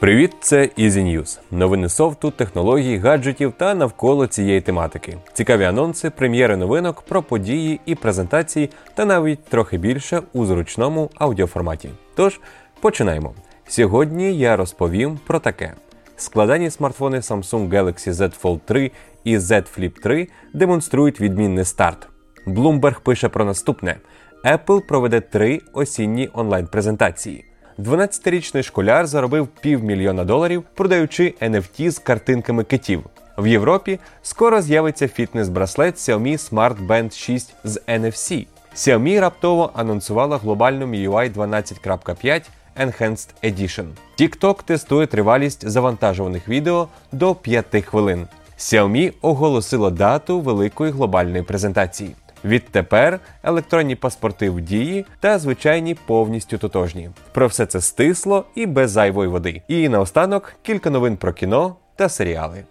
Привіт, це Easy News. Новини софту, технологій, гаджетів та навколо цієї тематики. Цікаві анонси, прем'єри новинок про події і презентації, та навіть трохи більше у зручному аудіоформаті. Тож починаємо. Сьогодні я розповім про таке: складені смартфони Samsung Galaxy Z Fold 3 і Z Flip 3 демонструють відмінний старт. Bloomberg пише про наступне: Apple проведе три осінні онлайн-презентації. 12-річний школяр заробив півмільйона доларів, продаючи NFT з картинками китів. В Європі скоро з'явиться фітнес-браслет Xiaomi Smart Band 6 з NFC. Xiaomi раптово анонсувала глобальну MIUI 12.5 Enhanced Edition. TikTok тестує тривалість завантажуваних відео до 5 хвилин. Xiaomi оголосило дату великої глобальної презентації. Відтепер електронні паспорти в дії та звичайні повністю тотожні. Про все це стисло і без зайвої води. І наостанок кілька новин про кіно та серіали.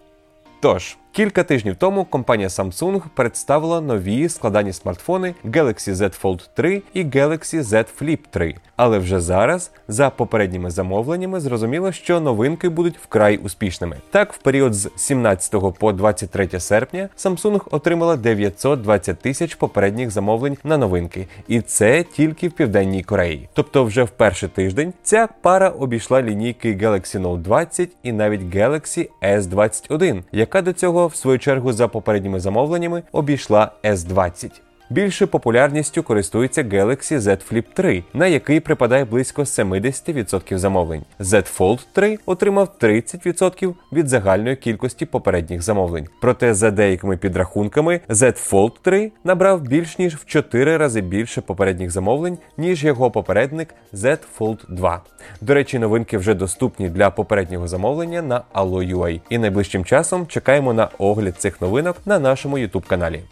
Тож, кілька тижнів тому компанія Samsung представила нові складані смартфони Galaxy Z Fold 3 і Galaxy Z Flip 3. Але вже зараз, за попередніми замовленнями, зрозуміло, що новинки будуть вкрай успішними. Так, в період з 17 по 23 серпня Samsung отримала 920 тисяч попередніх замовлень на новинки, і це тільки в південній Кореї. Тобто, вже в перший тиждень ця пара обійшла лінійки Galaxy Note 20 і навіть Galaxy S21, яка до цього в свою чергу за попередніми замовленнями обійшла S20. Більше популярністю користується Galaxy Z Flip 3, на який припадає близько 70% замовлень. Z Fold 3 отримав 30% від загальної кількості попередніх замовлень. Проте, за деякими підрахунками, Z Fold 3 набрав більш ніж в 4 рази більше попередніх замовлень, ніж його попередник Z Fold 2. До речі, новинки вже доступні для попереднього замовлення на Allo.ua. І найближчим часом чекаємо на огляд цих новинок на нашому YouTube каналі.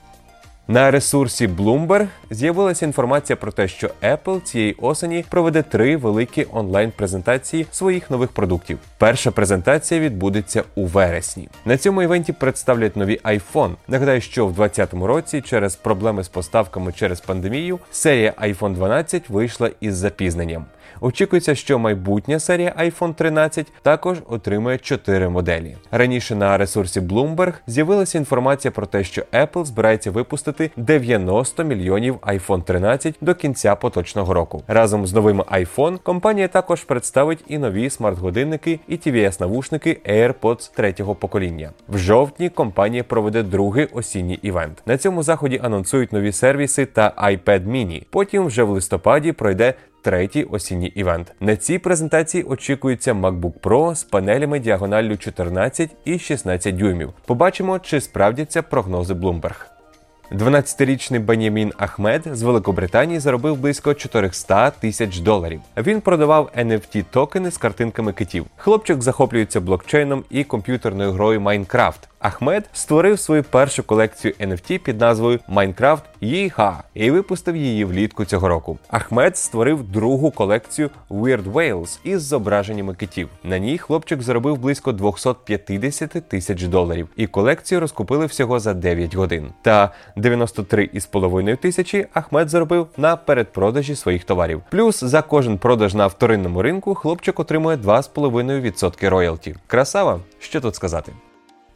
На ресурсі Bloomberg з'явилася інформація про те, що Apple цієї осені проведе три великі онлайн-презентації своїх нових продуктів. Перша презентація відбудеться у вересні. На цьому івенті представлять нові iPhone. Нагадаю, що в 2020 році через проблеми з поставками через пандемію серія iPhone 12 вийшла із запізненням. Очікується, що майбутня серія iPhone 13 також отримує 4 моделі. Раніше на ресурсі Bloomberg з'явилася інформація про те, що Apple збирається випустити 90 мільйонів iPhone 13 до кінця поточного року. Разом з новим iPhone компанія також представить і нові смарт-годинники і tvs навушники AirPods третього покоління. В жовтні компанія проведе другий осінній івент. На цьому заході анонсують нові сервіси та iPad mini. Потім вже в листопаді пройде третій осінній івент. На цій презентації очікується MacBook Pro з панелями діагоналлю 14 і 16 дюймів. Побачимо, чи справдяться прогнози Bloomberg. 12-річний Бенямін Ахмед з Великобританії заробив близько 400 тисяч доларів. Він продавав NFT токени з картинками китів. Хлопчик захоплюється блокчейном і комп'ютерною грою Майнкрафт. Ахмед створив свою першу колекцію NFT під назвою Minecraft Їха і випустив її влітку цього року. Ахмед створив другу колекцію Weird Whales із зображеннями китів. На ній хлопчик заробив близько 250 тисяч доларів, і колекцію розкупили всього за 9 годин. Та 93,5 тисячі Ахмед заробив на передпродажі своїх товарів. Плюс за кожен продаж на вторинному ринку хлопчик отримує 2,5% роялті. Красава, що тут сказати.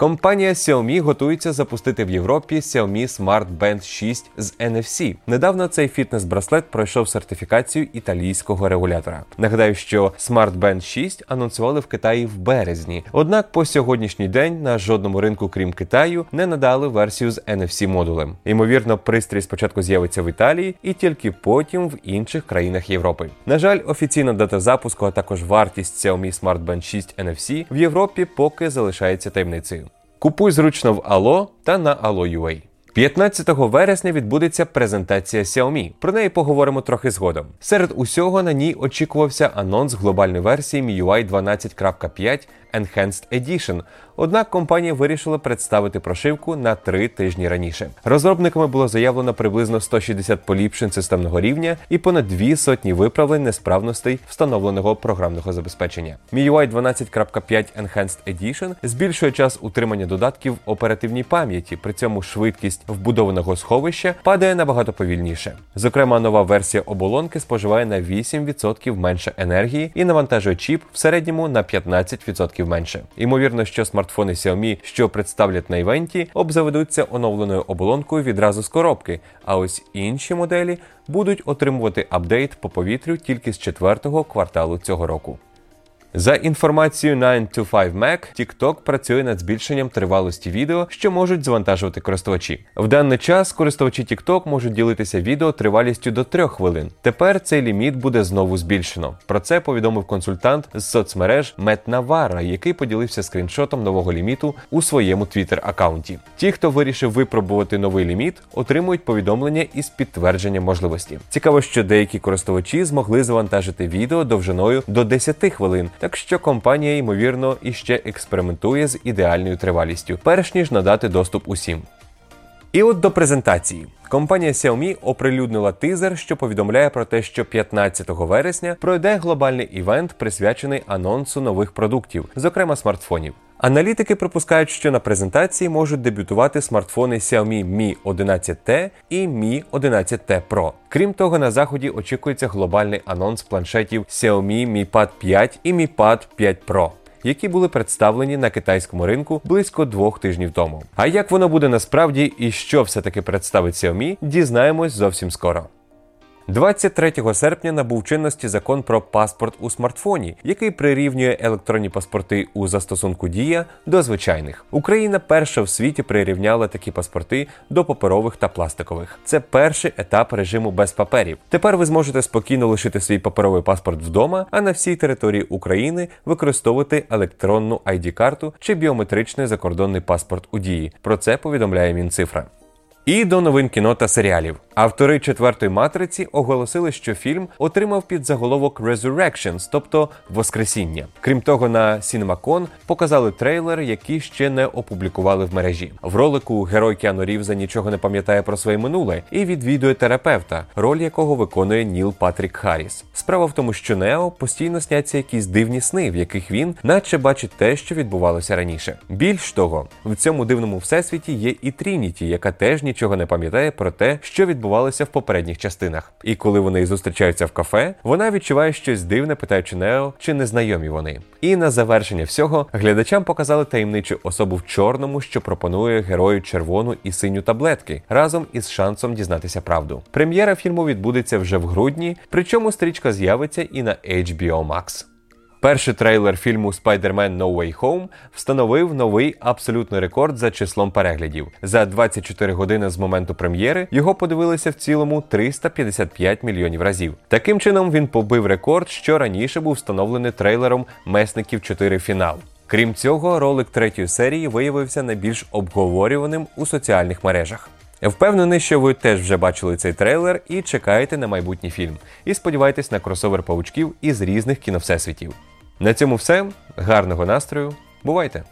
Компанія Xiaomi готується запустити в Європі Xiaomi Smart Band 6 з NFC. Недавно цей фітнес-браслет пройшов сертифікацію італійського регулятора. Нагадаю, що Smart Band 6 анонсували в Китаї в березні. Однак по сьогоднішній день на жодному ринку, крім Китаю, не надали версію з NFC модулем. Ймовірно, пристрій спочатку з'явиться в Італії і тільки потім в інших країнах Європи. На жаль, офіційна дата запуску, а також вартість Xiaomi Smart Band 6 NFC в Європі поки залишається таємницею. Купуй зручно в Allo та на Allo.ua. 15 вересня відбудеться презентація Xiaomi. Про неї поговоримо трохи згодом. Серед усього на ній очікувався анонс глобальної версії MIUI 12.5 Enhanced Edition, Однак компанія вирішила представити прошивку на три тижні раніше. Розробниками було заявлено приблизно 160 поліпшень системного рівня і понад дві сотні виправлень несправностей встановленого програмного забезпечення. MIUI 12.5 Enhanced Edition збільшує час утримання додатків в оперативній пам'яті, при цьому швидкість вбудованого сховища падає набагато повільніше. Зокрема, нова версія оболонки споживає на 8% менше енергії і навантажує чіп в середньому на 15% менше. Ймовірно, що смартфони Xiaomi, що представлять на івенті, обзаведуться оновленою оболонкою відразу з коробки. А ось інші моделі будуть отримувати апдейт по повітрю тільки з четвертого кварталу цього року. За інформацією 9to5Mac, TikTok працює над збільшенням тривалості відео, що можуть завантажувати користувачі. В даний час користувачі TikTok можуть ділитися відео тривалістю до 3 хвилин. Тепер цей ліміт буде знову збільшено. Про це повідомив консультант з соцмереж Мет Навара, який поділився скріншотом нового ліміту у своєму Twitter аккаунті. Ті, хто вирішив випробувати новий ліміт, отримують повідомлення із підтвердженням можливості. Цікаво, що деякі користувачі змогли завантажити відео довжиною до 10 хвилин так що компанія, ймовірно, іще експериментує з ідеальною тривалістю, перш ніж надати доступ усім. І от до презентації. Компанія Xiaomi оприлюднила тизер, що повідомляє про те, що 15 вересня пройде глобальний івент, присвячений анонсу нових продуктів, зокрема смартфонів. Аналітики припускають, що на презентації можуть дебютувати смартфони Xiaomi Mi 11T і Mi 11T Pro. Крім того, на заході очікується глобальний анонс планшетів Xiaomi Mi Pad 5 і Mi Pad 5 Pro. Які були представлені на китайському ринку близько двох тижнів тому. А як воно буде насправді і що все таки представить Xiaomi, дізнаємось зовсім скоро. 23 серпня набув чинності закон про паспорт у смартфоні, який прирівнює електронні паспорти у застосунку Дія до звичайних. Україна перша в світі прирівняла такі паспорти до паперових та пластикових. Це перший етап режиму без паперів. Тепер ви зможете спокійно лишити свій паперовий паспорт вдома, а на всій території України використовувати електронну id карту чи біометричний закордонний паспорт у дії. Про це повідомляє Мінцифра. І до новин кіно та серіалів. Автори четвертої Матриці оголосили, що фільм отримав підзаголовок Resurrections, тобто Воскресіння. Крім того, на CinemaCon показали трейлер, який ще не опублікували в мережі. В ролику герой Кіану Рівза нічого не пам'ятає про своє минуле і відвідує терапевта, роль якого виконує Ніл Патрік Харріс. Справа в тому, що Нео постійно сняться якісь дивні сни, в яких він, наче бачить те, що відбувалося раніше. Більш того, в цьому дивному всесвіті є і Трініті, яка теж нічого не пам'ятає про те, що відбувалося в попередніх частинах. І коли вони зустрічаються в кафе, вона відчуває щось дивне, питаючи Нео, чи не знайомі вони. І на завершення всього глядачам показали таємничу особу в чорному, що пропонує герою червону і синю таблетки разом із шансом дізнатися правду. Прем'єра фільму відбудеться вже в грудні, причому стрічка з'явиться і на HBO Max. Перший трейлер фільму Spider-Man No Way Home встановив новий абсолютний рекорд за числом переглядів. За 24 години з моменту прем'єри його подивилися в цілому 355 мільйонів разів. Таким чином він побив рекорд, що раніше був встановлений трейлером Месників 4 фінал. Крім цього, ролик третьої серії виявився найбільш обговорюваним у соціальних мережах. Впевнений, що ви теж вже бачили цей трейлер і чекаєте на майбутній фільм. І сподіваєтесь на кросовер паучків із різних кіновсесвітів. На цьому все. Гарного настрою. Бувайте!